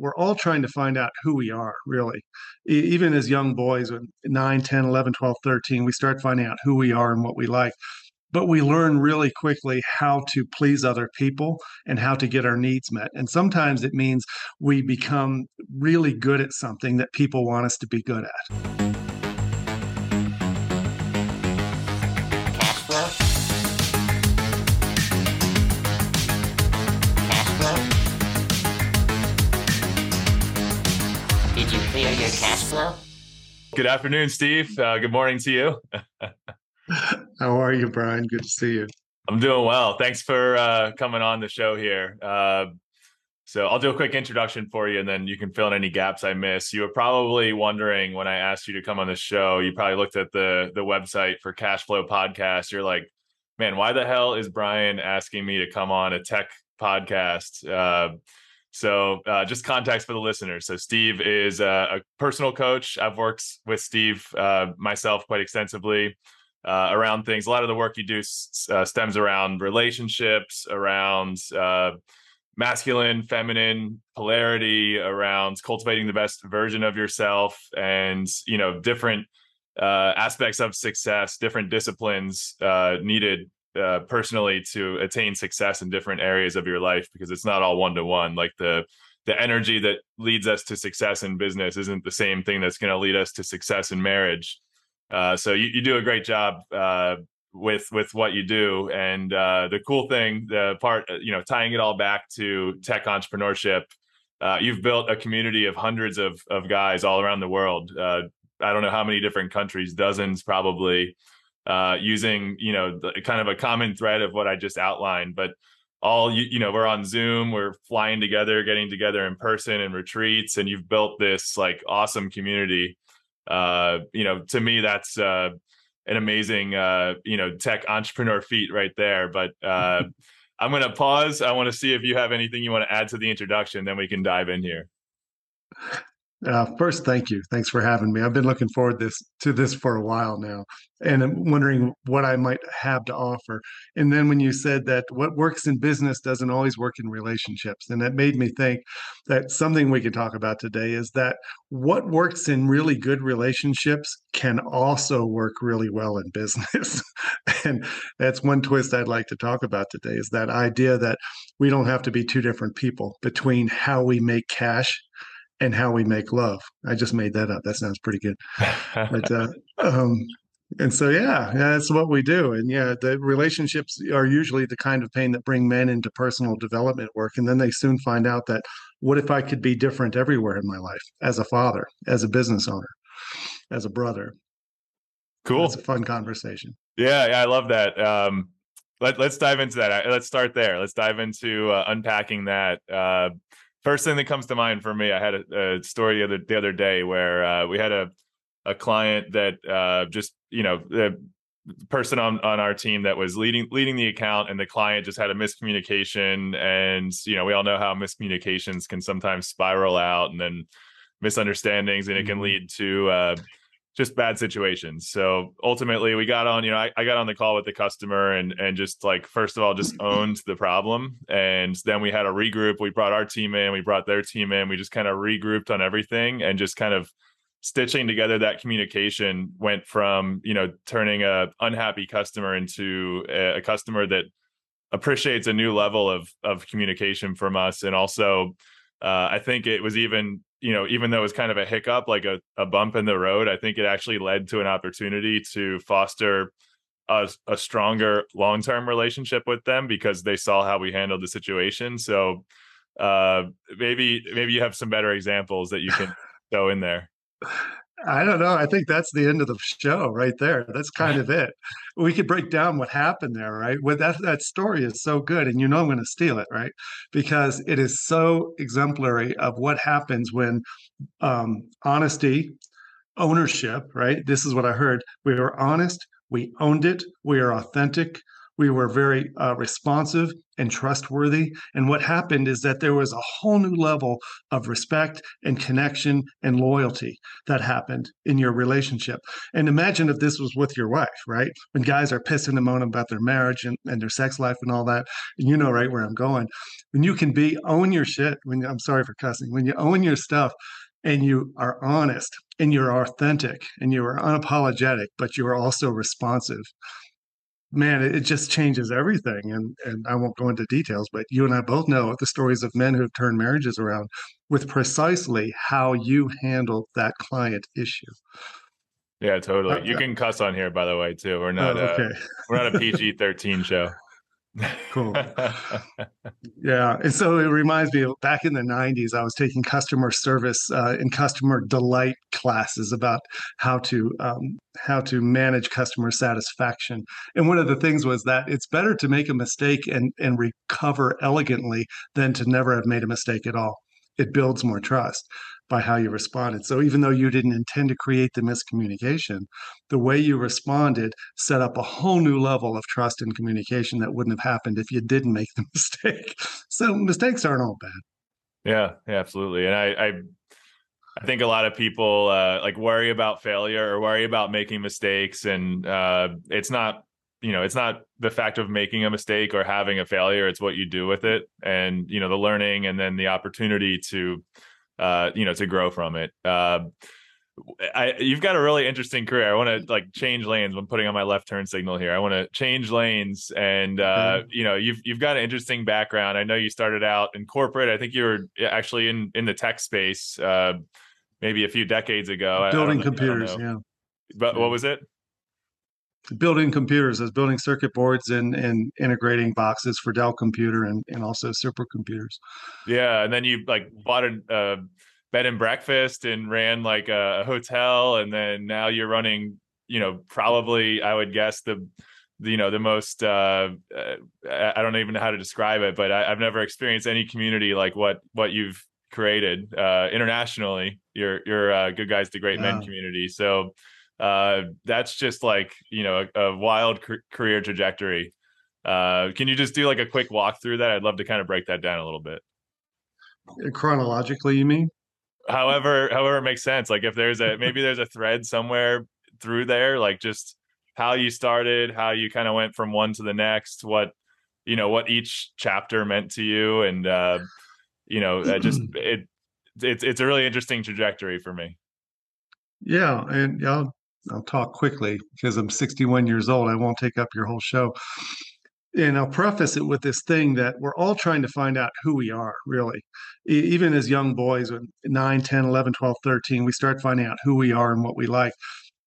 we're all trying to find out who we are, really. Even as young boys, 9, 10, 11, 12, 13, we start finding out who we are and what we like. But we learn really quickly how to please other people and how to get our needs met. And sometimes it means we become really good at something that people want us to be good at. Good afternoon, Steve. Uh, good morning to you. How are you, Brian? Good to see you. I'm doing well. Thanks for uh, coming on the show here. Uh, so I'll do a quick introduction for you, and then you can fill in any gaps I miss. You were probably wondering when I asked you to come on the show. You probably looked at the the website for Cache Flow Podcast. You're like, man, why the hell is Brian asking me to come on a tech podcast? Uh, so, uh, just context for the listeners. So, Steve is a, a personal coach. I've worked with Steve uh, myself quite extensively uh, around things. A lot of the work you do uh, stems around relationships, around uh, masculine, feminine polarity, around cultivating the best version of yourself, and you know, different uh, aspects of success, different disciplines needed uh, personally to attain success in different areas of your life because it's not all one to one. Like the the energy that leads us to success in business isn't the same thing that's going to lead us to success in marriage. Uh, so you, you do a great job uh, with with what you do, and uh, the cool thing, the part uh, you know, tying it all back to tech entrepreneurship. Uh, you've built a community of hundreds of of guys all around the world. I don't know how many different countries, dozens probably, uh, using you know the, kind of a common thread of what I just outlined. But all you, you know, we're on Zoom, we're flying together, getting together in person and retreats, and you've built this like awesome community. Uh, you know, to me, that's uh, an amazing uh, you know tech entrepreneur feat right there. But uh, I'm going to pause. I want to see if you have anything you want to add to the introduction, then we can dive in here. Uh, first, thank you. Thanks for having me. I've been looking forward this to this for a while now, and I'm wondering what I might have to offer. And then when you said that what works in business doesn't always work in relationships, and that made me think that something we could talk about today is that what works in really good relationships can also work really well in business. and that's one twist I'd like to talk about today is that idea that we don't have to be two different people between how we make cash and how we make love. I just made that up. That sounds pretty good. but uh, um, and so yeah, yeah, that's what we do. And yeah, the relationships are usually the kind of pain that bring men into personal development work, and then they soon find out that what if I could be different everywhere in my life as a father, as a business owner, as a brother. Cool. It's a fun conversation. Yeah, yeah, I love that. Um, let, let's dive into that. Let's start there. Let's dive into uh, unpacking that. Uh, first thing that comes to mind for me, I had a, a story the other the other day where uh, we had a a client that uh, just you know the person on on our team that was leading leading the account and the client just had a miscommunication and you know we all know how miscommunications can sometimes spiral out and then misunderstandings and it can mm-hmm. lead to uh, just bad situations. So ultimately we got on, you know, I, I, got on the call with the customer and and just like first of all just owned the problem. And then we had a regroup. We brought our team in, we brought their team in, we just kind of regrouped on everything and just kind of stitching together that communication went from, you know, turning a unhappy customer into a, a customer that appreciates a new level of of communication from us and also uh, I think it was even you know, even though it was kind of a hiccup, like a, a bump in the road, I think it actually led to an opportunity to foster a, a stronger long term relationship with them because they saw how we handled the situation. So uh, maybe maybe you have some better examples that you can throw in there. I don't know. I think that's the end of the show right there. That's kind of it. We could break down what happened there, right? Well, that that story is so good, and you know I'm going to steal it, right? Because it is so exemplary of what happens when um, honesty, ownership, right? This is what I heard. We were honest. We owned it. We are authentic. We were very uh, responsive and trustworthy. And what happened is that there was a whole new level of respect and connection and loyalty that happened in your relationship. And imagine if this was with your wife, right? When guys are pissing and moaning about their marriage and, and their sex life and all that, and you know right where I'm going. When you can be own your shit, when I'm sorry for cussing, when you own your stuff and you are honest and you're authentic and you are unapologetic, but you are also responsive man, it, just changes everything. And and I won't go into details, but you and I both know the stories of men who have turned marriages around with precisely how you handle that client issue. Yeah, totally. You can cuss on here, by the way, too. We're not. Uh, okay. Uh, we're not a PG thirteen show cool. yeah. And so it reminds me of back in the 90s, I was taking customer service uh, and customer delight classes about how to um, how to manage customer satisfaction. And one of the things was that it's better to make a mistake and, and recover elegantly than to never have made a mistake at all. It builds more trust by how you responded. So even though you didn't intend to create the miscommunication, the way you responded set up a whole new level of trust and communication that wouldn't have happened if you didn't make the mistake. So mistakes aren't all bad. Yeah, absolutely. And I, I I think a lot of people uh, like worry about failure or worry about making mistakes, and uh, it's not you know it's not the fact of making a mistake or having a failure; it's what you do with it, and you know the learning, and then the opportunity to uh, you know, to grow from it. Uh, I, you've got a really interesting career. I want to like change lanes. I'm putting on my left turn signal here. I want to change lanes, and uh, you know, you've you've got an interesting background. I know you started out in corporate. I think you were actually in in the tech space, uh, maybe a few decades ago. Building computers, yeah. But what was it? Building computers as building circuit boards and, and integrating boxes for Dell computer and, and also supercomputers. Yeah. And then you like bought a, a bed and breakfast and ran like a hotel. And then now you're running, you know, probably I would guess the, you know, the most, uh, uh I don't even know how to describe it, but I, have never experienced any community like what, what you've created, uh, internationally, your, your, uh, good guys to great men community. So, uh, that's just like you know a, a wild career trajectory. Uh, can you just do like a quick walk through that? I'd love to kind of break that down a little bit. Chronologically, you mean? However, however it makes sense. Like if there's a maybe there's a thread somewhere through there, like just how you started, how you kind of went from one to the next, what you know, what each chapter meant to you, and uh, you know, I just it it's it's a really interesting trajectory for me. Yeah, and I'll I'll talk quickly because I'm 61 years old. I won't take up your whole show. And I'll preface it with this thing that we're all trying to find out who we are, really. Even as young boys, 9, 10, 11, 12, 13, we start finding out who we are and what we like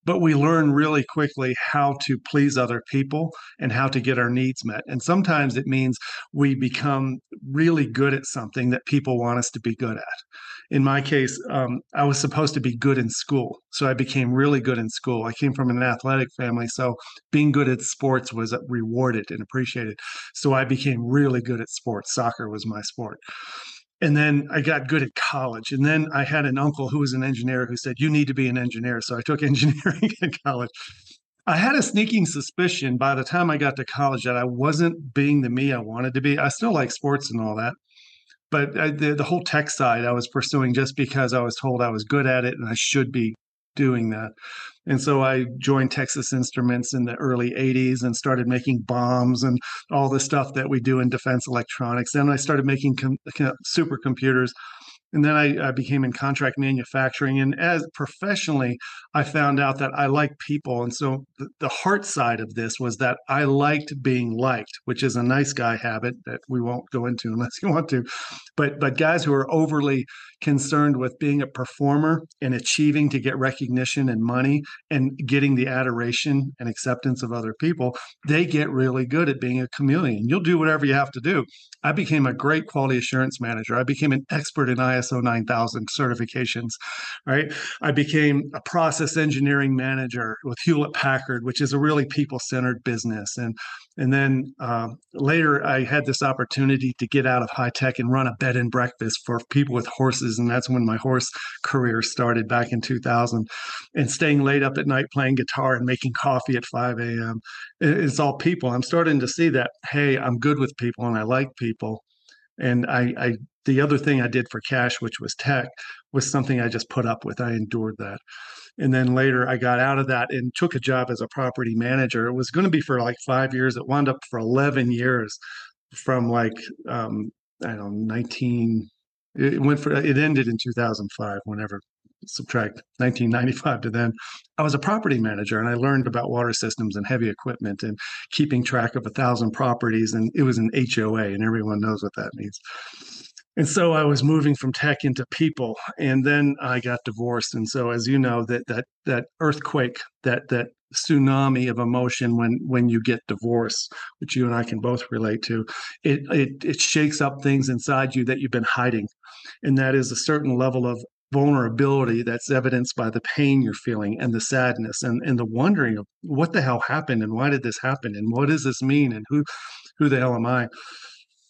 but we learn really quickly how to please other people and how to get our needs met. And sometimes it means we become really good at something that people want us to be good at. In my case, um, I was supposed to be good in school. So I became really good in school. I came from an athletic family. So being good at sports was rewarded and appreciated. So I became really good at sports. Soccer was my sport and then I got good at college. And then I had an uncle who was an engineer who said, You need to be an engineer. So I took engineering in college. I had a sneaking suspicion by the time I got to college that I wasn't being the me I wanted to be. I still like sports and all that. But I, the, the whole tech side I was pursuing just because I was told I was good at it and I should be doing that. And so I joined Texas Instruments in the early 80s and started making bombs and all the stuff that we do in defense electronics. Then I started making com- uh, supercomputers and then I, I, became in contract manufacturing and as professionally i found out that i like people. And so the, the, heart side of this was that i liked being liked which is a nice guy habit that we won't go into unless you want to. But but guys who are overly concerned with being a performer and achieving to get recognition and money and getting the adoration and acceptance of other people they get really good at being a chameleon. You'll do whatever you have to do. I became a great quality assurance manager. I became an expert in is ISO 9000 certifications, right? I became a process engineering manager with Hewlett Packard, which is a really people centered business. And and then uh, later, I had this opportunity to get out of high tech and run a bed and breakfast for people with horses. And that's when my horse career started back in 2000. And staying late up at night playing guitar and making coffee at 5 a.m. It's all people. I'm starting to see that, hey, I'm good with people and I like people. And I, I the other thing I did for cash, which was tech, was something I just put up with. I endured that. And then later I got out of that and took a job as a property manager. It was going to be for like five years. It wound up for 11 years from like, um, I don't know, 19, it went for, it ended in 2005, whenever subtract 1995 to then i was a property manager and i learned about water systems and heavy equipment and keeping track of a thousand properties and it was an hoa and everyone knows what that means and so I was moving from tech into people, and then I got divorced. And so, as you know, that that that earthquake, that that tsunami of emotion when when you get divorced, which you and I can both relate to, it it it shakes up things inside you that you've been hiding, and that is a certain level of vulnerability that's evidenced by the pain you're feeling and the sadness and and the wondering of what the hell happened and why did this happen and what does this mean and who who the hell am I?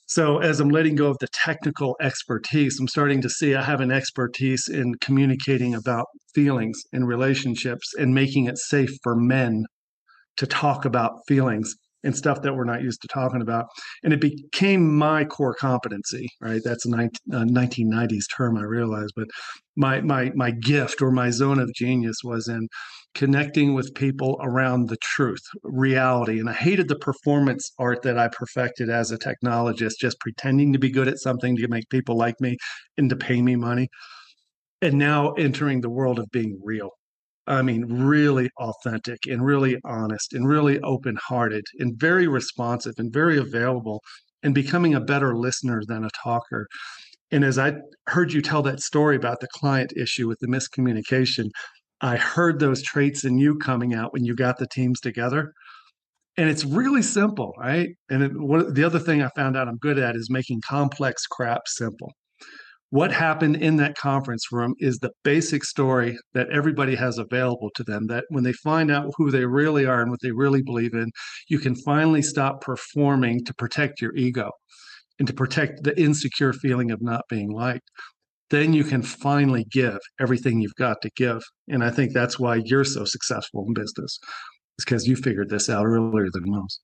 So as I'm letting go of the technical expertise, I'm starting to see I have an expertise in communicating about feelings and relationships and making it safe for men to talk about feelings and stuff that we're not used to talking about. And it became my core competency, right? That's a 19, uh, 1990s term, I realize, but my my my gift or my zone of genius was in connecting with people around the truth, reality. And I hated the performance art that I perfected as a technologist, just pretending to be good at something to make people like me and to pay me money. And now entering the world of being real. I mean, really authentic and really honest and really open hearted and very responsive and very available and becoming a better listener than a talker. And as I heard you tell that story about the client issue with the miscommunication, I heard those traits in you coming out when you got the teams together. And it's really simple, right? And it, what, the other thing I found out I'm good at is making complex crap simple. What happened in that conference room is the basic story that everybody has available to them. That when they find out who they really are and what they really believe in, you can finally stop performing to protect your ego and to protect the insecure feeling of not being liked then you can finally give everything you've got to give. And I think that's why you're so successful in business, because you figured this out earlier than most.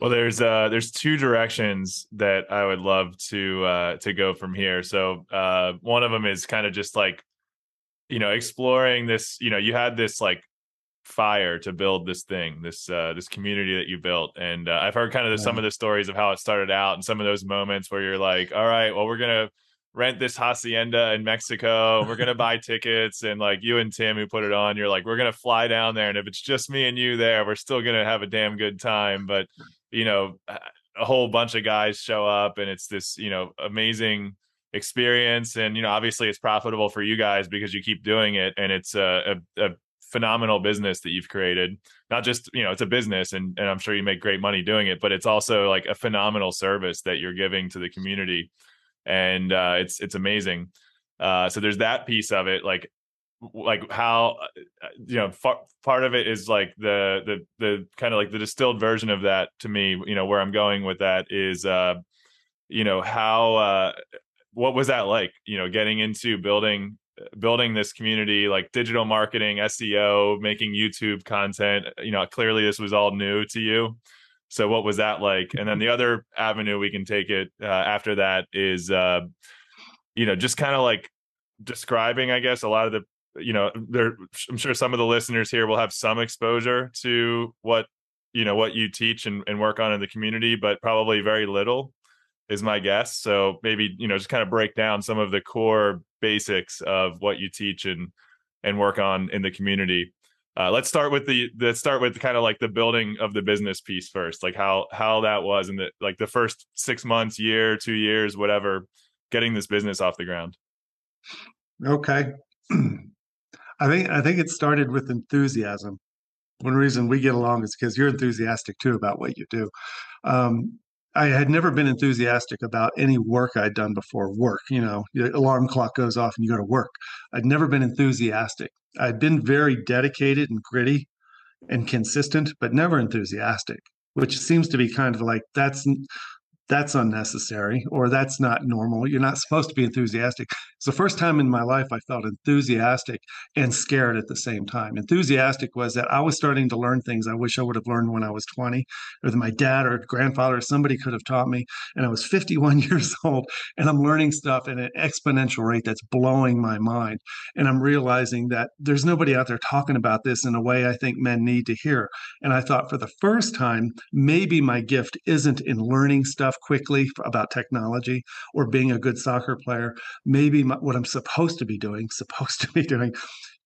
Well, there's uh there's two directions that I would love to uh to go from here. So uh one of them is kind of just like, you know, exploring this, you know, you had this like fire to build this thing, this uh this community that you built. And uh, I've heard kind of the, some of the stories of how it started out and some of those moments where you're like, all right, well, we're gonna rent this hacienda in Mexico. We're gonna buy tickets, and like you and Tim who put it on, you're like, we're gonna fly down there, and if it's just me and you there, we're still gonna have a damn good time. But you know, a whole bunch of guys show up, and it's this you know amazing experience, and you know, obviously it's profitable for you guys because you keep doing it, and it's a, a, a phenomenal business that you've created not just you know it's a business and, and i'm sure you make great money doing it but it's also like a phenomenal service that you're giving to the community and uh, it's it's amazing. Uh, so there's that piece of it, like like how uh, you know far, part of it is like the the the kind of like the distilled version of that to me. You know where I'm going with that is uh, you know how uh, what was that like? You know, getting into building building this community like digital marketing seo making youtube content you know clearly this was all new to you so what was that like? And then the other avenue we can take it uh, after that is, uh, you know, just kind of like describing, I guess, a lot of the, you know, there. I'm sure some of the listeners here will have some exposure to what you know what you teach and, and work on in the community, but probably very little is my guess. So maybe you know just kind of break down some of the core basics of what you teach and and work on in the community uh, let's start with the let's start with kind of like the building of the business piece first like how how that was in the like the first six months year two years whatever getting this business off the ground okay i think i think it started with enthusiasm one reason we get along is because you're enthusiastic too about what you do um, I had never been enthusiastic about any work I'd done before. Work, you know, the alarm clock goes off and you go to work. I'd never been enthusiastic. I'd been very dedicated and gritty and consistent, but never enthusiastic, which seems to be kind of like that's that's unnecessary or that's not normal. You're not supposed to be enthusiastic. The first time in my life I felt enthusiastic and scared at the same time. Enthusiastic was that I was starting to learn things I wish I would have learned when I was 20, or that my dad or grandfather or somebody could have taught me. And I was 51 years old and I'm learning stuff at an exponential rate that's blowing my mind. And I'm realizing that there's nobody out there talking about this in a way I think men need to hear. And I thought for the first time, maybe my gift isn't in learning stuff quickly about technology or being a good soccer player. Maybe my, what I'm supposed to be doing, supposed to be doing,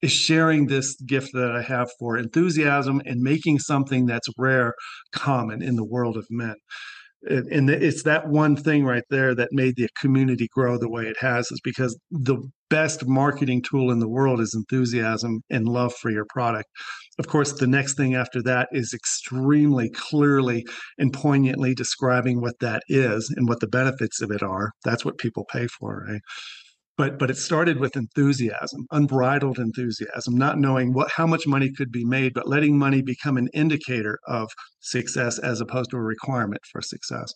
is sharing this gift that I have for enthusiasm and making something that's rare common in the world of men. And it's that one thing right there that made the community grow the way it has is because the best marketing tool in the world is enthusiasm and love for your product. Of course the next thing after that is extremely clearly and poignantly describing what that is and what the benefits of it are. That's what people pay for right but but it started with enthusiasm unbridled enthusiasm not knowing what how much money could be made but letting money become an indicator of success as opposed to a requirement for success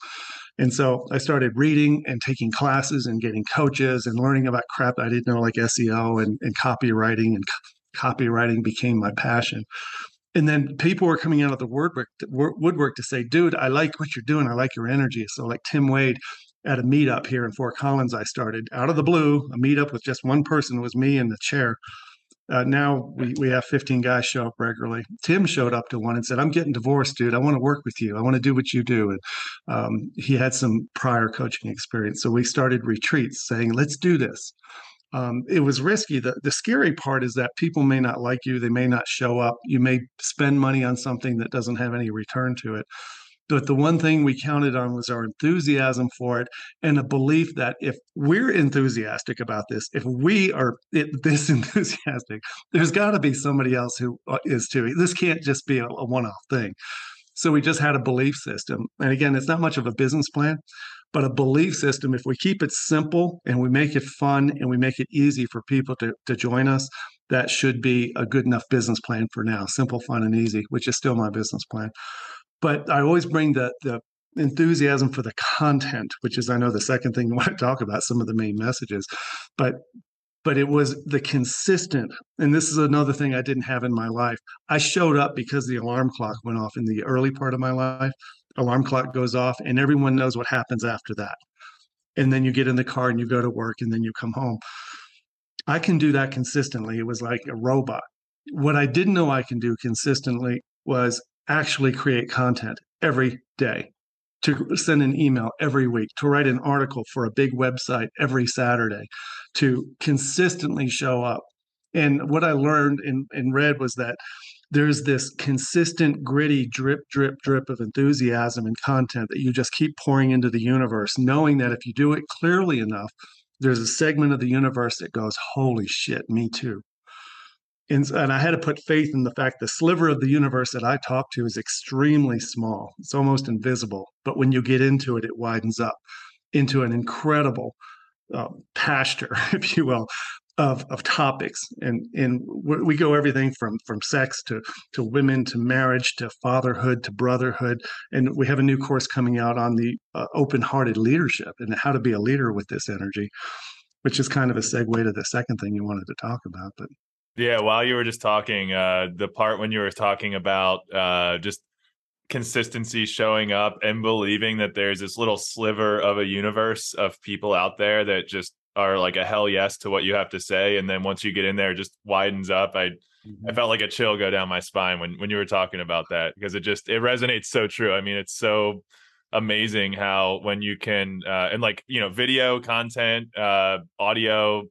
and so i started reading and taking classes and getting coaches and learning about crap i didn't know like seo and, and copywriting and co- copywriting became my passion and then people were coming out of the woodwork, woodwork to say, dude, I like what you're doing. I like your energy. So like Tim Wade, at a meetup here in Fort Collins. I started out of the blue, a meetup with just one person was me in the chair. Uh, now we, we have 15 guys show up regularly. Tim showed up to one and said, I'm getting divorced, dude. I want to work with you. I want to do what you do. And um, he had some prior coaching experience. So we started retreats saying, let's do this. Um, it was risky. The, the scary part is that people may not like you. They may not show up. You may spend money on something that doesn't have any return to it. But the one thing we counted on was our enthusiasm for it and a belief that if we're enthusiastic about this, if we are this enthusiastic, there's got to be somebody else who uh, too. This can't just be a, a one off thing. So we just had a belief system. And again, it's not much of a business plan, but a belief system. If we keep it simple and we make it fun and we make it easy for people to, to join us, that should be a good enough business plan for now. Simple, fun, and easy, which is still my business plan but I always bring the the enthusiasm for the content, which is I know the second thing you want to talk about, some of the main messages, but but it was the consistent and this is another thing i didn't have in my life. I showed up because the alarm clock went off in the early part of my life. Alarm clock goes off and everyone knows what happens after that. And then you get in the car and you go to work and then you come home. I can do that consistently. It was like a robot. What i didn't know i can do consistently was actually create content every day, to send an email every week, to write an article for a big website every Saturday, to consistently show up. And what I learned and, and read was that there's this consistent, gritty drip, drip, drip of enthusiasm and content that you just keep pouring into the universe, knowing that if you do it clearly enough, there's a segment of the universe that goes, Holy shit, me too and, and I had to put faith in the fact the sliver of the universe that I talk to is extremely small. It's almost invisible. But when you get into it, it widens up into an incredible uh, pasture, if you will, of, of topics. And, and we go everything from, from sex to, to women to marriage to fatherhood to brotherhood. And we have a new course coming out on the uh, open hearted leadership and how to be a leader with this energy, which is kind of a segue to the second thing you wanted to talk about. But yeah, while you were just talking, uh, the part when you were talking about uh, just consistency showing up and believing that there's this little sliver of a universe of people out there that just are like a hell yes to what you have to say, and then once you get in there, it just widens up. I mm-hmm. I felt like a chill go down my spine when when you were talking about that because it just it resonates so true. I mean, it's so amazing how when you can uh, and like you know video content, uh, audio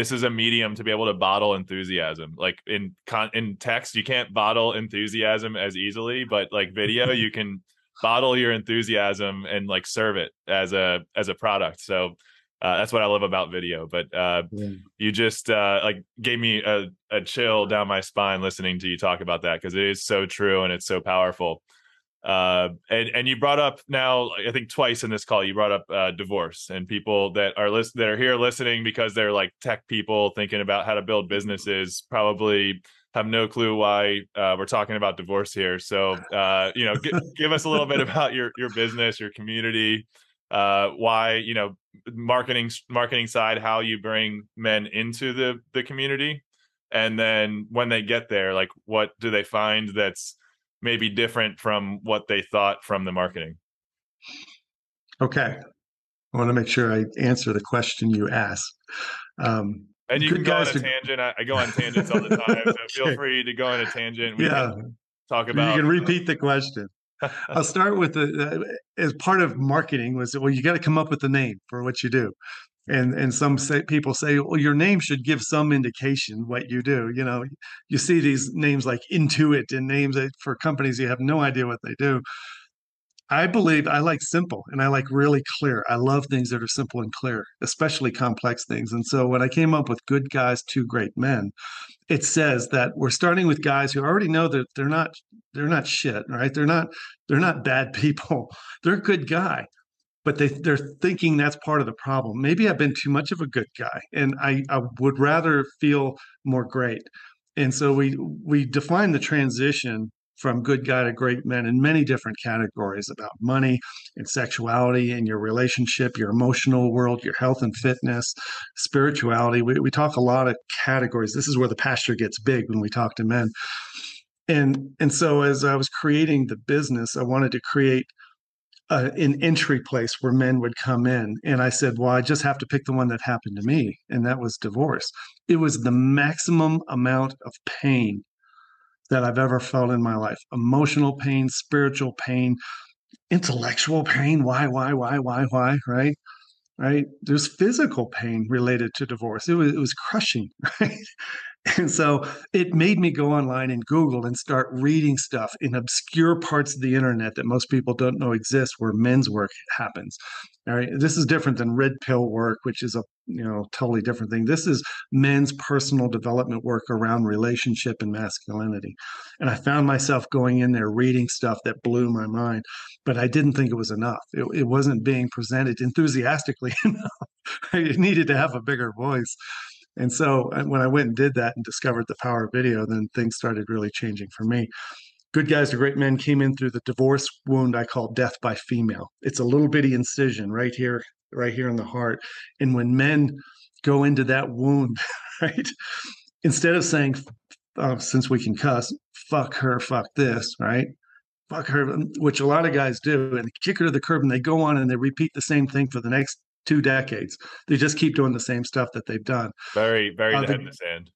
this is a medium to be able to bottle enthusiasm. Like in con- in text, you can't bottle enthusiasm as easily, but like video, you can bottle your enthusiasm and like serve it as a as a product. So uh, that's what I love about video. But uh, yeah. you just uh, like gave me a, a chill down my spine listening to you talk about that because it is so true and it's so powerful. Uh, and and you brought up now, I think twice in this call, you brought up uh, divorce and people that are list that are here listening because they're like tech people thinking about how to build businesses. Probably have no clue why uh, we're talking about divorce here. So uh, you know, g- give us a little bit about your your business, your community, uh, why you know marketing marketing side, how you bring men into the the community, and then when they get there, like what do they find that's maybe different from what they thought from the marketing? Okay. I want to make sure I answer the question you asked. Um, and you can go on a to... tangent. I, I, go on tangents all the time, so feel free to go on a tangent. We yeah. talk about. You can repeat the question. I'll start with the uh, as part of marketing was well, you got to come up with a name for what you do and and some say, people say well your name should give some indication what you do you know? You see these names like intuit and names for companies you have no idea what they do. I believe i like simple and i like really clear. I love things that are simple and clear especially complex things. And so when i came up with good guys two great men it says that we're starting with guys who already know that they're not they're not shit right? They're not they're not bad people. They're a good guy but they they're thinking that's part of the problem. Maybe I've been too much of a good guy, and I, I would rather feel more great. And so we we define the transition from good guy to great men in many different categories about money and sexuality and your relationship, your emotional world, your health and fitness, spirituality. We, we talk a lot of categories. This is where the pasture gets big when we talk to men. And and so as I was creating the business, I wanted to create an entry place where men would come in. And I said, well, I just have to pick the one that happened to me. And that was divorce. It was the maximum amount of pain that I've ever felt in my life emotional pain, spiritual pain, intellectual pain. Why, why, why, why, why, right? Right. There's physical pain related to divorce. It was, it was crushing, right? And so it made me go online and Google and start reading stuff in obscure parts of the internet that most people don't know exist where men's work happens. All right. This is different than red pill work, which is a you know totally different thing. This is men's personal development work around relationship and masculinity. And I found myself going in there reading stuff that blew my mind, but I didn't think it was enough. It, it wasn't being presented enthusiastically enough. I needed to have a bigger voice. And so when I went and did that and discovered the power of video, then things started really changing for me. Good guys to great men came in through the divorce wound I call death by female. It's a little bitty incision right here, right here in the heart. And when men go into that wound, right, instead of saying, oh, since we can cuss, fuck her, fuck this, right? Fuck her, which a lot of guys do, and kick her to the curb, and they go on and they repeat the same thing for the next two decades. They just keep doing the same stuff that they've done. Very, very uh, the, in the sand.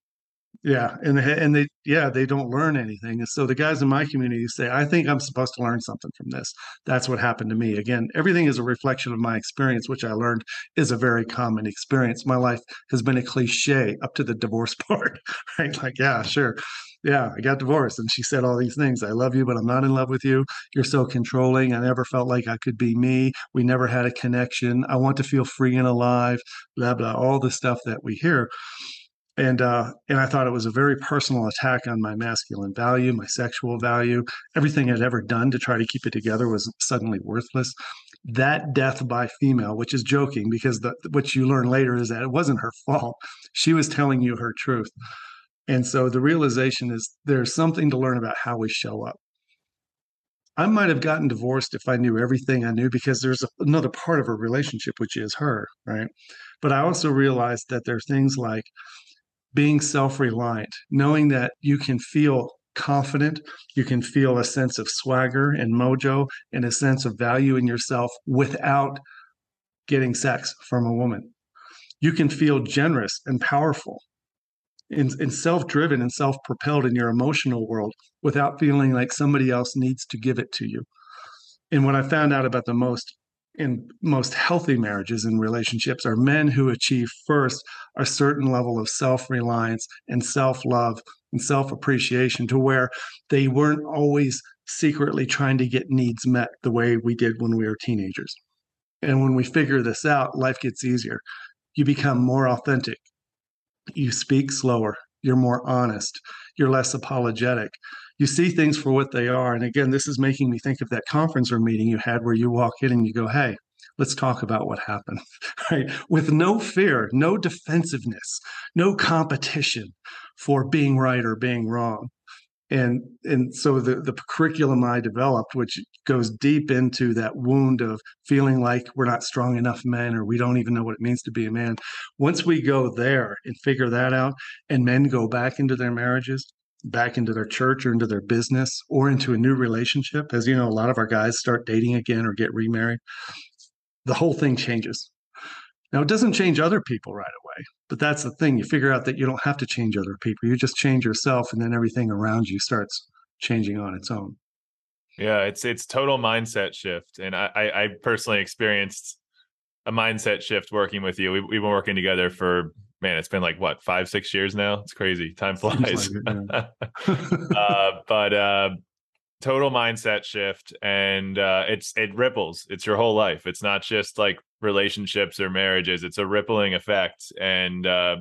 Yeah, and they, and they yeah they don't learn anything. And so the guys in my community say, I think I'm supposed to learn something from this. That's what happened to me. Again, everything is a reflection of my experience, which I learned is a very common experience. My life has been a cliche up to the divorce part, right? Like, yeah, sure yeah, I got divorced. And she said all these things. I love you, but I'm not in love with you. You're so controlling. I never felt like I could be me. We never had a connection. I want to feel free and alive, blah, blah, all the stuff that we hear. And uh, and I thought it was a very personal attack on my masculine value, my sexual value. Everything I'd ever done to try to keep it together was suddenly worthless. That death by female, which is joking because the, what you learn later is that it wasn't her fault. She was telling you her truth. And so the realization is there's something to learn about how we show up. I might have gotten divorced if I knew everything I knew because there's a, another part of a relationship, which is her, right? But I also realized that there are things like being self reliant, knowing that you can feel confident, you can feel a sense of swagger and mojo and a sense of value in yourself without getting sex from a woman. You can feel generous and powerful and, and self-driven and self-propelled in your emotional world without feeling like somebody else needs to give it to you. And what i found out about the most in most healthy marriages and relationships are men who achieve first a certain level of self-reliance and self-love and self-appreciation to where they weren't always secretly trying to get needs met the way we did when we were teenagers. And when we figure this out life gets easier. You become more authentic you speak slower, you're more honest, you're less apologetic, you see things for what they are. And again, this is making me think of that conference or meeting you had where you walk in and you go, Hey, let's talk about what happened, right? With no fear, no defensiveness, no competition for being right or being wrong. And and so the, the curriculum I developed, which goes deep into that wound of feeling like we're not strong enough men or we don't even know what it means to be a man. Once we go there and figure that out, and men go back into their marriages, back into their church or into their business or into a new relationship, as you know, a lot of our guys start dating again or get remarried the whole thing changes. Now, it doesn't change other people right away, but that's the thing. You figure out that you don't have to change other people. You just change yourself, and then everything around you starts changing on its own. Yeah, it's it's total mindset shift, and I I personally experienced a mindset shift working with you. We, we've been working together for man, it's been like what five six years now. It's crazy. Time flies. Like it, yeah. uh, but uh, total mindset shift and uh, it's it ripples. It's your whole life. It's not just like relationships or marriages. It's a rippling effect and uh,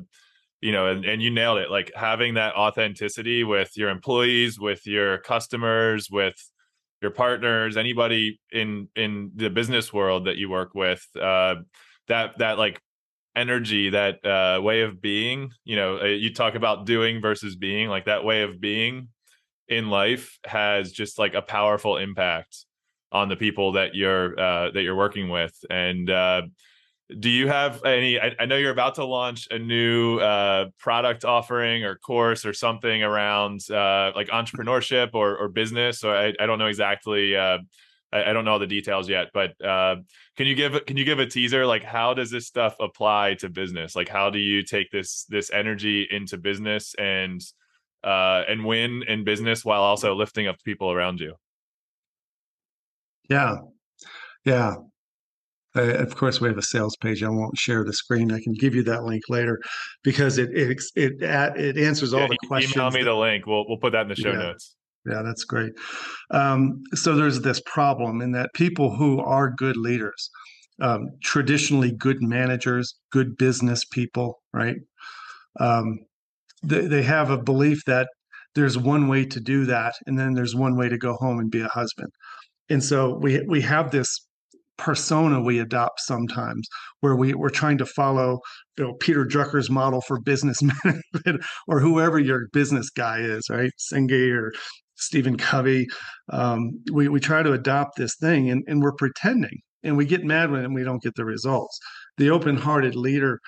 you know and, and you nailed it. Like having that authenticity with your employees with your customers with your partners anybody in in the business world that you work with uh, that that like energy that uh, way of being you know uh, you talk about doing versus being like that way of being in life has just like a powerful impact on the people that you're uh, that you're working with. And uh, do you have any I, I, know you're about to launch a new uh, product offering or course or something around uh, like entrepreneurship or, or business so I, I don't know exactly uh, I, I, don't know all the details yet but uh, can you give can you give a teaser? Like how does this stuff apply to business? Like how do you take this this energy into business and uh, and win in business while also lifting up people around you. Yeah, yeah. Uh, of course, we have a sales page. I won't share the screen. I can give you that link later because it it it, it answers all yeah, the questions. Email me that, the link. We'll we'll put that in the show yeah, notes. Yeah, that's great. Um, so there's this problem in that people who are good leaders, um, traditionally good managers, good business people, right? Um, they, they have a belief that there's one way to do that and then there's one way to go home and be a husband. And so we we have this persona we adopt sometimes where we, we're trying to follow you know peter drucker's model for business management or whoever your business guy is right? Senge or stephen covey. Um, we, we try to adopt this thing and, and we're pretending and we get mad when we don't get the results. The open-hearted leader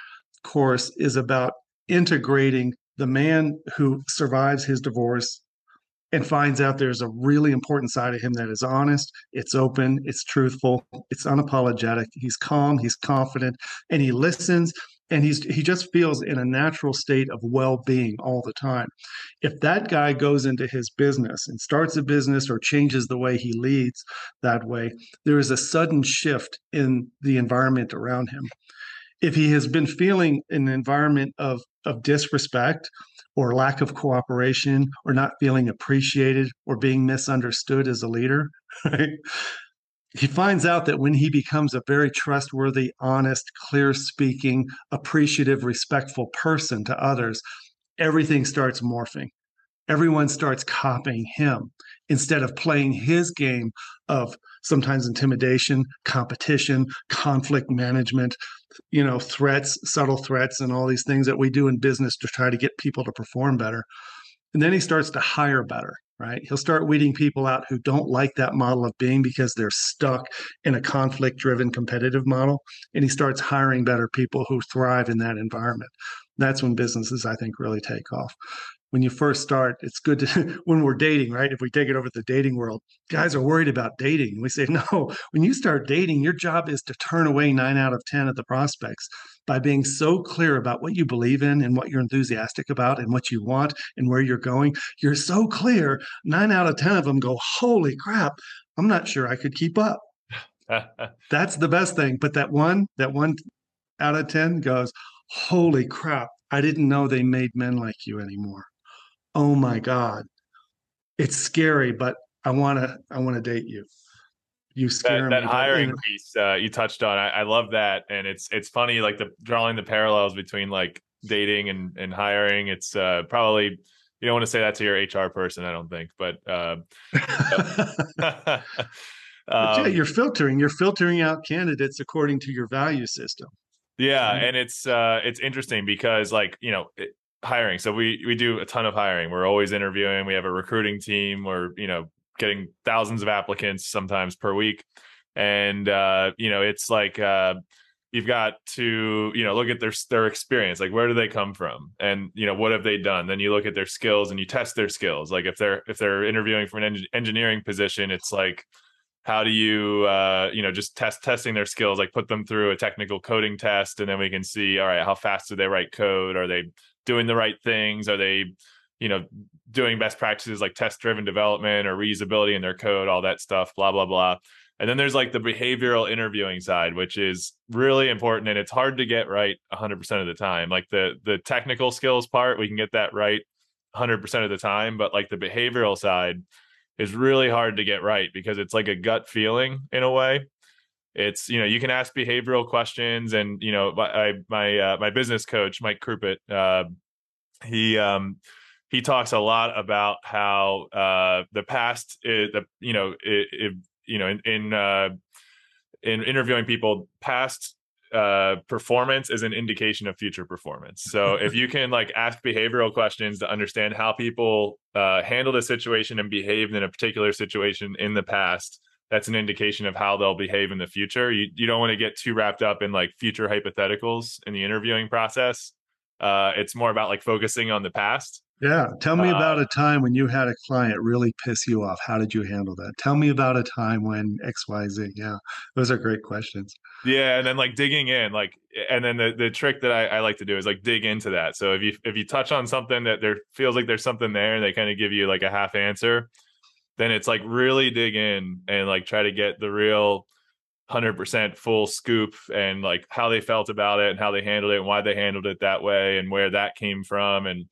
course is about integrating the man who survives his divorce and finds out there's a really important side of him that is honest, it's open, it's truthful, it's unapologetic. He's calm, he's confident, and he listens and he's he just feels in a natural state of well-being all the time. If that guy goes into his business and starts a business or changes the way he leads that way, there is a sudden shift in the environment around him if he has been feeling an environment of of disrespect or lack of cooperation or not feeling appreciated or being misunderstood as a leader right? He finds out that when he becomes a very trustworthy honest clear speaking appreciative respectful person to others everything starts morphing. Everyone starts copying him instead of playing his game of sometimes intimidation, competition, conflict management, you know, threats, subtle threats, and all these things that we do in business to try to get people to perform better. And then he starts to hire better, right? He'll start weeding people out who don't like that model of being because they're stuck in a conflict driven competitive model. And he starts hiring better people who thrive in that environment. That's when businesses, I think, really take off when you first start, it's good to when we're dating, right? If we take it over to the dating world, guys are worried about dating. We say, no, when you start dating, your job is to turn away nine out of 10 of the prospects by being so clear about what you believe in and what you're enthusiastic about and what you want and where you're going. You're so clear, nine out of 10 of them go, holy crap, I'm not sure I could keep up. That's the best thing. But that one, that one out of 10 goes, holy crap, I didn't know they made men like you anymore oh my god it's scary but i want to i want to date you you scare that, me that hiring piece uh, you touched on I, I, love that and it's it's funny like the drawing the parallels between like dating and and hiring it's uh, probably you don't want to say that to your HR person, I don't think, but, uh, but yeah, um, you're filtering. You're filtering out candidates according to your value system. yeah, and it's uh, it's interesting because like you know hiring. So we we do a ton of hiring. We're always interviewing. We have a recruiting team. We're you know getting thousands of applicants sometimes per week, and uh, you know it's like. Uh, you've got to you know look at their their experience like where do they come from and you know what have they done then you look at their skills and you test their skills like if they're if they're interviewing for an en- engineering position it's like how do you uh you know just test testing their skills like put them through a technical coding test and then we can see all right how fast do they write code? Are they doing the right things? Are they you know doing best practices like test driven development or reusability in their code all that stuff blah blah blah. And then there's like the behavioral interviewing side which is really important and it's hard to get right 100% of the time. Like the the technical skills part we can get that right 100% of the time but like the behavioral side is really hard to get right because it's like a gut feeling in a way. It's you know you can ask behavioral questions and you know my my uh, my business coach mike Krupit, uh, he um he talks a lot about how uh the past is the you know it, it, you know in in uh in interviewing people past uh performance is an indication of future performance. So if you can like ask behavioral questions to understand how people uh handled a situation and behaved in a particular situation in the past that's an indication of how they'll behave in the future. You you don't want to get too wrapped up in like future hypotheticals in the interviewing process. Uh it's more about like focusing on the past Yeah. Tell me Uh, about a time when you had a client really piss you off. How did you handle that? Tell me about a time when XYZ. Yeah. Those are great questions. Yeah, and then like digging in, like, and then the the trick that I, I like to do is like dig into that. So if you if you touch on something that there feels like there's something there, and they kind of give you like a half answer, then it's like really dig in and like try to get the real hundred percent full scoop and like how they felt about it and how they handled it and why they handled it that way and where that came from and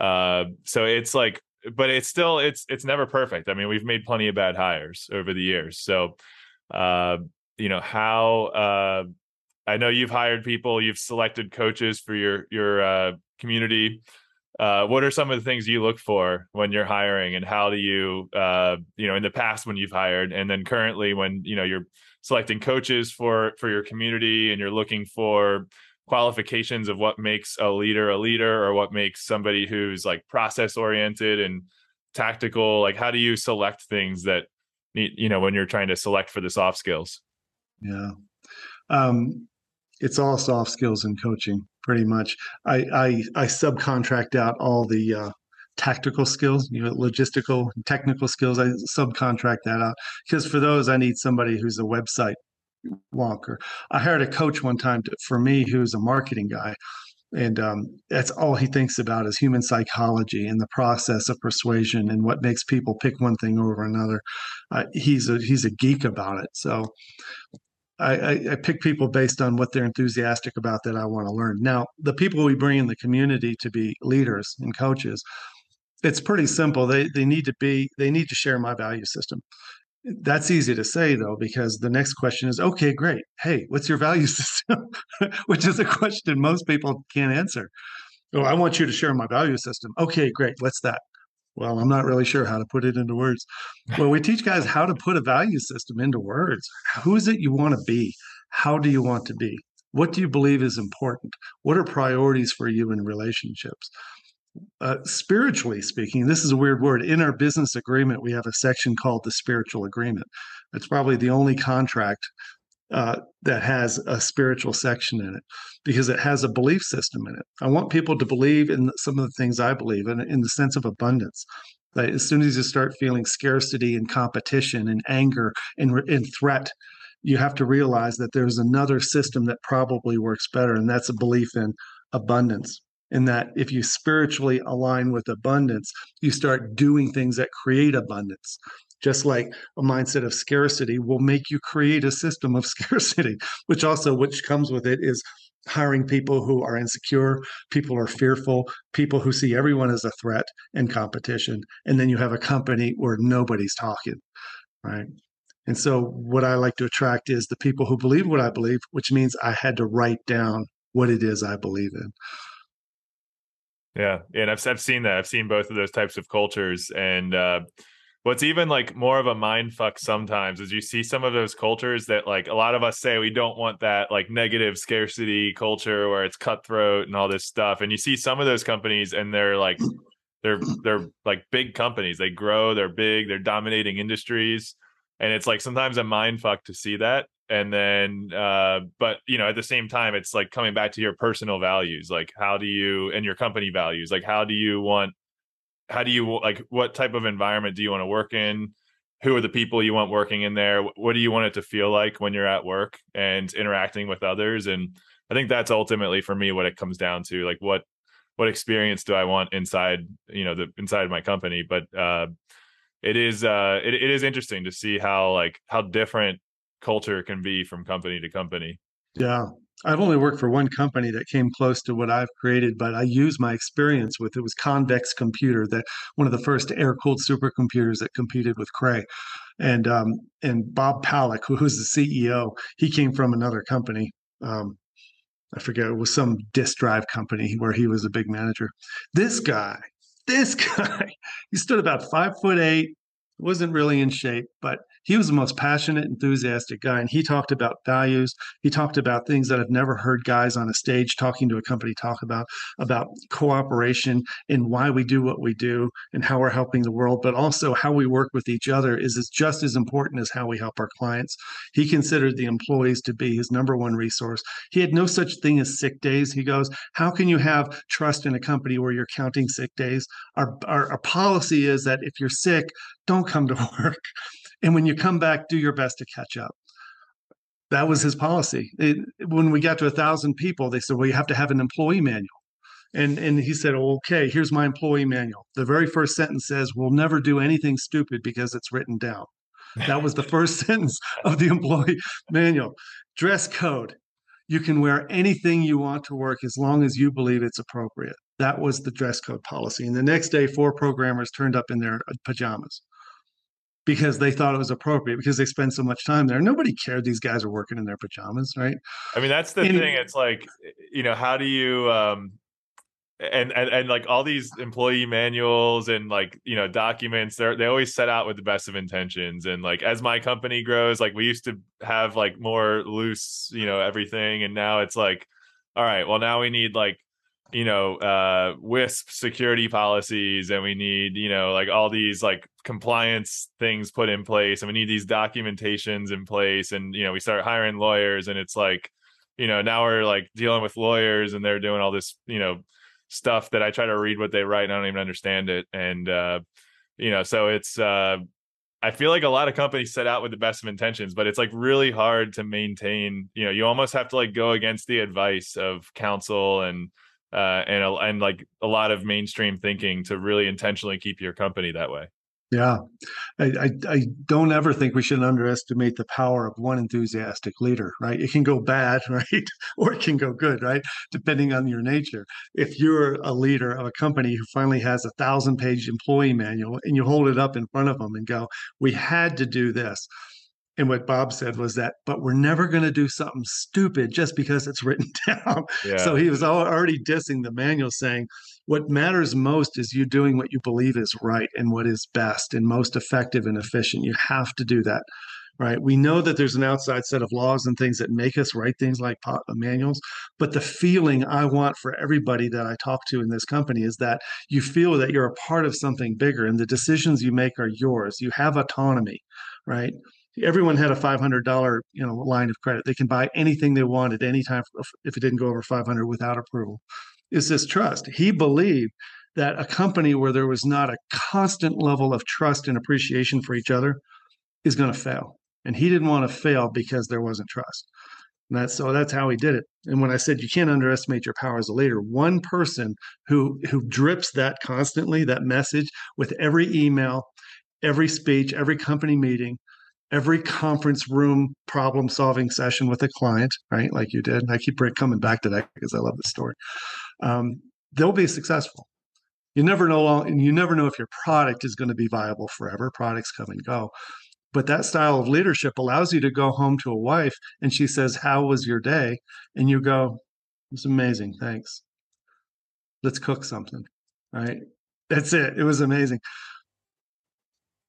uh so it's like but it's still it's it's never perfect. I mean we've made plenty of bad hires over the years. So uh you know how uh i know you've hired people you've selected coaches for your your uh community. Uh what are some of the things you look for when you're hiring and how do you uh you know in the past when you've hired and then currently when you know you're selecting coaches for for your community and you're looking for qualifications of what makes a leader a leader or what makes somebody who's like process oriented and tactical like how do you select things that need you know when you're trying to select for the soft skills Yeah. Um, it's all soft skills in coaching, pretty much. I, I, I subcontract out all the uh, tactical skills, you know, logistical, technical skills. I subcontract that out because for those, I need somebody who's a website wonker. I hired a coach one time to, for me who's a marketing guy, and um, that's all he thinks about is human psychology and the process of persuasion and what makes people pick one thing over another. Uh, he's a he's a geek about it. So I, I, I pick people based on what they're enthusiastic about that I want to learn. Now, the people we bring in the community to be leaders and coaches, it's pretty simple. They they need to be they need to share my value system. That's easy to say though, because the next question is, okay, great. Hey, what's your value system? Which is a question most people can't answer. Oh, I want you to share my value system. Okay, great. What's that? Well, I'm not really sure how to put it into words. Well, we teach guys how to put a value system into words. Who is it you want to be? How do you want to be? What do you believe is important? What are priorities for you in relationships? Uh, spiritually speaking, this is a weird word. In our business agreement, we have a section called the spiritual agreement. It's probably the only contract uh, that has a spiritual section in it because it has a belief system in it. I want people to believe in some of the things I believe in, in the sense of abundance. That as soon as you start feeling scarcity and competition and anger and, and threat, you have to realize that there's another system that probably works better, and that's a belief in abundance. In that, if you spiritually align with abundance, you start doing things that create abundance. Just like a mindset of scarcity will make you create a system of scarcity which also which comes with it is hiring people who are insecure people are fearful people who see everyone as a threat and competition and then you have a company where nobody's talking right? And so what i like to attract is the people who believe what i believe which means i had to write down what it is i believe in Yeah, and I've I've seen that. I've seen both of those types of cultures, and uh, what's even like more of a mind fuck sometimes is you see some of those cultures that like a lot of us say we don't want that like negative scarcity culture where it's cutthroat and all this stuff, and you see some of those companies and they're like they're they're like big companies. They grow, they're big, they're dominating industries, and it's like sometimes a mind fuck to see that and then uh but you know at the same time it's like coming back to your personal values like how do you and your company values like how do you want how do you like what type of environment do you want to work in? Who are the people you want working in there? What do you want it to feel like when you're at work and interacting with others? And i think that's ultimately for me what it comes down to like what what experience do i want inside you know the inside my company? But uh it is uh it, it is interesting to see how like how different culture can be from company to company. Yeah. I've only worked for one company that came close to what I've created, but I use my experience with it was Convex Computer, that one of the first air-cooled supercomputers that competed with Cray. And um, and Bob Paluck, who was the CEO, he came from another company. Um, I forget it was some disk drive company where he was a big manager. This guy, this guy, he stood about five foot eight, wasn't really in shape, but he was the most passionate, enthusiastic guy. And he talked about values. He talked about things that I've never heard guys on a stage talking to a company talk about, about cooperation and why we do what we do and how we're helping the world, but also how we work with each other is just as important as how we help our clients. He considered the employees to be his number one resource. He had no such thing as sick days. He goes, How can you have trust in a company where you're counting sick days? Our, our, our policy is that if you're sick, don't come to work. And when you come back, do your best to catch up. That was his policy. It, when we got to a thousand people, they said, well, you have to have an employee manual. And, and he said, okay, here's my employee manual. The very first sentence says, we'll never do anything stupid because it's written down. That was the first sentence of the employee manual. Dress code. You can wear anything you want to work as long as you believe it's appropriate. That was the dress code policy. And the next day, four programmers turned up in their pajamas because they thought it was appropriate because they spend so much time there. Nobody cared these guys are working in their pajamas, right? I mean, that's the and, thing. It's like, you know, how do you um and, and and like all these employee manuals and like you know documents they they always set out with the best of intentions and like as my company grows like we used to have like more loose you know everything and now it's like all right well now we need like you know uh WISP security policies and we need you know like all these like compliance things put in place and we need these documentations in place and you know we start hiring lawyers and it's like you know now we're like dealing with lawyers and they're doing all this you know stuff that i try to read what they write and i don't even understand it and uh you know so it's uh I feel like a lot of companies set out with the best of intentions, but it's like really hard to maintain. You know, you almost have to like go against the advice of counsel and uh, and and like a lot of mainstream thinking to really intentionally keep your company that way. Yeah, I, I, I don't ever think we should underestimate the power of one enthusiastic leader. Right, it can go bad, right, or it can go good, right, depending on your nature. If you're a leader of a company who finally has a thousand-page employee manual and you hold it up in front of them and go, "We had to do this," And what Bob said was that, but we're never going to do something stupid just because it's written down. Yeah. So he was already dissing the manual, saying, what matters most is you doing what you believe is right and what is best and most effective and efficient. You have to do that. Right. We know that there's an outside set of laws and things that make us write things like uh, manuals. But the feeling I want for everybody that I talk to in this company is that you feel that you're a part of something bigger and the decisions you make are yours. You have autonomy. Right everyone had a $500 you know line of credit. They can buy anything they want at any time if it didn't go over 500 without approval. Is this trust. He believed that a company where there was not a constant level of trust and appreciation for each other is going to fail. And he didn't want to fail because there wasn't trust. And that's so that's how he did it. And when i said you can't underestimate your power as a leader one person who who drips that constantly that message with every email every speech every company meeting every conference room problem solving session with a client, right? Like you did. I keep coming back to that because I love the story. Um, they'll be successful. You never know, long, and you never know if your product is going to be viable forever. Products come and go. But that style of leadership allows you to go home to a wife and she says, How was your day? And you go, It's amazing. Thanks. let's cook something. Right. That's it. It was amazing.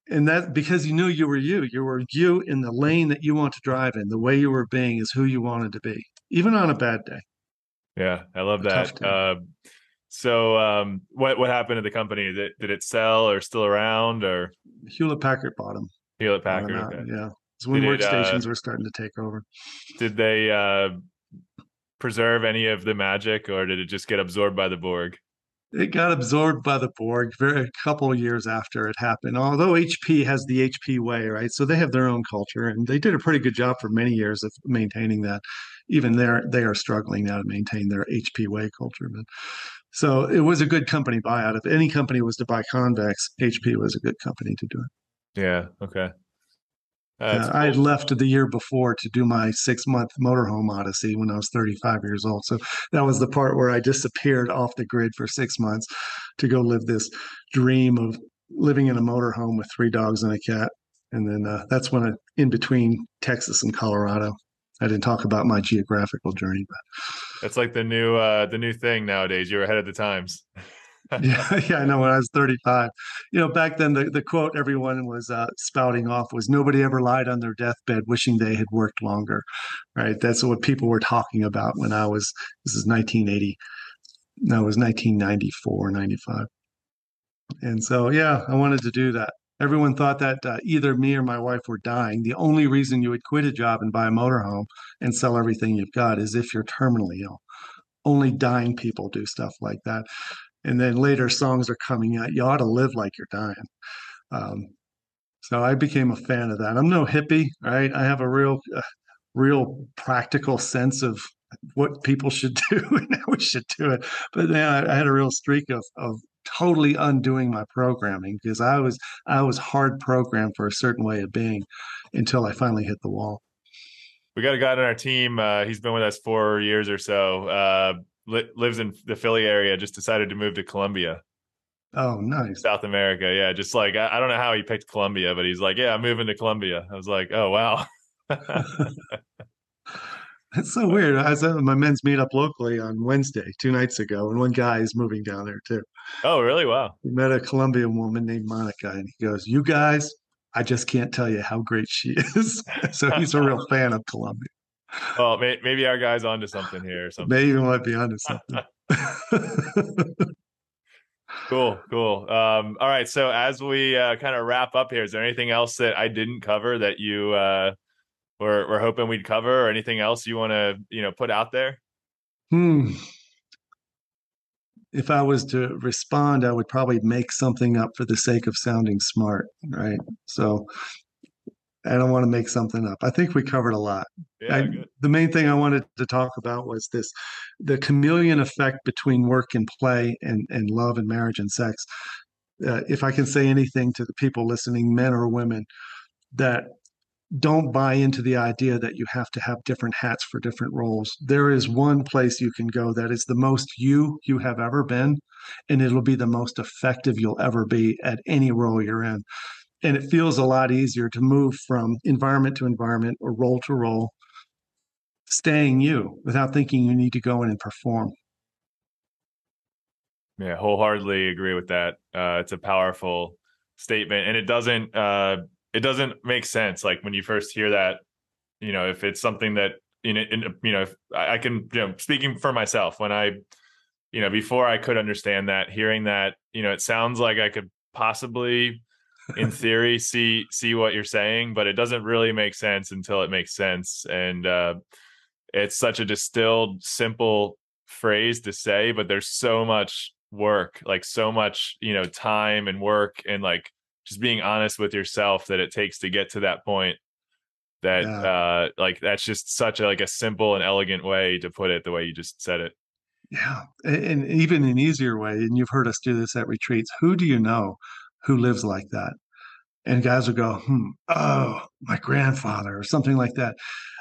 And that because you knew you were you, you were you in the lane that you want to drive in. The way you were being is who you wanted to be, even on a bad day. Yeah, I love that. Uh, so, um, what what happened to the company? Did, did it sell or still around or Hewlett Packard bought them? Hewlett Packard, okay. yeah. It's when did workstations it, uh, were starting to take over. Did they uh, preserve any of the magic, or did it just get absorbed by the Borg? It got absorbed by the Borg very a couple of years after it happened. Although HP has the HP way, right? So they have their own culture, and they did a pretty good job for many years of maintaining that. Even there, they are struggling now to maintain their HP way culture. But so it was a good company buyout. If any company was to buy Convex, HP was a good company to do it. Yeah. Okay. Uh, I had left the year before to do my six month motorhome odyssey when I was 35 years old. So that was the part where I disappeared off the grid for six months to go live this dream of living in a motorhome with three dogs and a cat. And then uh, that's when I, in between Texas and Colorado, I didn't talk about my geographical journey, but that's like the new uh, the new thing nowadays. You're ahead of the times. yeah, yeah, I know. When I was 35, you know, back then the, the quote everyone was uh, spouting off was "Nobody ever lied on their deathbed wishing they had worked longer." Right? That's what people were talking about when I was. This is 1980. No, it was 1994, 95. And so, yeah, I wanted to do that. Everyone thought that uh, either me or my wife were dying. The only reason you would quit a job and buy a motorhome and sell everything you've got is if you're terminally ill. Only dying people do stuff like that and then later songs are coming out. You ought to live like you're dying. Um, so I became a fan of that. I'm no hippie, right? I have a real, uh, real practical sense of what people should do and how we should do it. But then I, I had a real streak of, of totally undoing my programming because I was I was hard programmed for a certain way of being until I finally hit the wall. We got a guy on our team. Uh, he's been with us four years or so. Uh, li- lives in the Philly area, just decided to move to Colombia. Oh, nice. South America. Yeah. Just like, I, I don't know how he picked Colombia, but he's like, yeah, I'm moving to Colombia. I was like, oh, wow. That's so weird. I was at my men's meetup locally on Wednesday, two nights ago, and one guy is moving down there too. Oh, really? Wow. We met a Colombian woman named Monica, and he goes, You guys, I just can't tell you how great she is. so he's a real fan of Colombia. Well, may, maybe our guy's onto something here or something. Maybe we might be onto something. cool, cool. Um, all right. So as we uh, kind of wrap up here, is there anything else that I didn't cover that you uh, were, were hoping we'd cover, or anything else you want to you know put out there? Hmm. If I was to respond, I would probably make something up for the sake of sounding smart, right? So I don't want to make something up. I think we covered a lot. Yeah, I, the main thing I wanted to talk about was this the chameleon effect between work and play and, and love and marriage and sex. Uh, if I can say anything to the people listening, men or women, that don't buy into the idea that you have to have different hats for different roles. There is one place you can go that is the most you you have ever been, and it'll be the most effective you'll ever be at any role you're in and it feels a lot easier to move from environment to environment or role to role staying you without thinking you need to go in and perform. Yeah wholeheartedly agree with that. Uh, it's a powerful statement and it doesn't uh, it doesn't make sense like when you first hear that you know if it's something that know in, you know if I can you know speaking for myself when i you know before i could understand that hearing that you know it sounds like i could possibly in theory see see what you're saying but it doesn't really make sense until it makes sense and uh, it's such a distilled simple phrase to say but there's so much work like so much you know time and work and like just being honest with yourself that it takes to get to that point that yeah. uh like that's just such a like a simple and elegant way to put it the way you just said it yeah and even an easier way and you've heard us do this at retreats who do you know who lives like that. And guys will go, hmm, oh, my grandfather or something like that.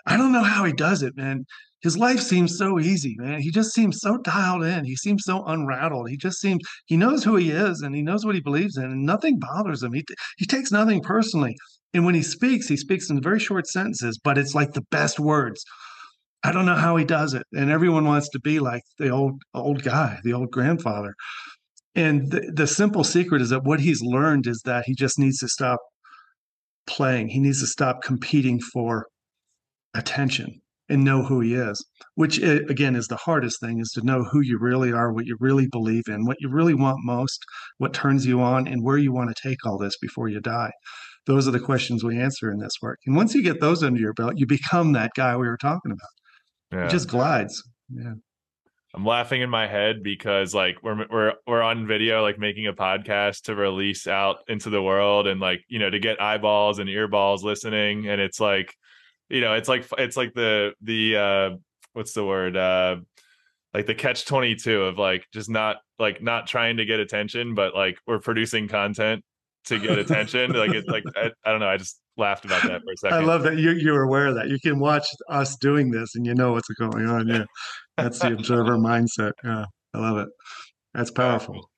I don't know how he does it, man. His life seems so easy, man. He just seems so dialed in. He seems so unrattled. He just seems he knows who he is and he knows what he believes in, and nothing bothers him. He he takes nothing personally. And when he speaks, he speaks in very short sentences, but it's like the best words. I don't know how he does it. And everyone wants to be like the old old guy, the old grandfather. And the, the simple secret is that what he's learned is that he just needs to stop playing. He needs to stop competing for attention and know who he is, which eh, again is the hardest thing is to know who you really are, what you really believe in, what you really want most, what turns you on, and where you want to take all this before you die. Those are the questions we answer in this work. And once you get those under your belt, you become that guy we were talking about. Yeah. It just glides. Yeah. I'm laughing in my head because like we're we're we're on video like making a podcast to release out into the world and like you know to get eyeballs and earballs listening. And it's like you know it's like it's like the the uh what's the word? Uh like the catch 22 of like just not like not trying to get attention but like we're producing content to get attention. Like it's like I, I don't know i just laughed about that for a second i love that you you're aware of that you can watch us doing this and you know what's going on yeah that's the observer mindset yeah i love it that's powerful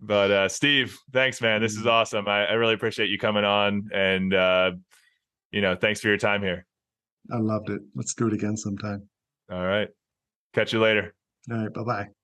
but uh steve thanks man this is awesome i, I really appreciate you coming on and uh you know, thanks for your time here. I loved it. Let's do it again sometime. All right. Catch you later. All right. Bye bye.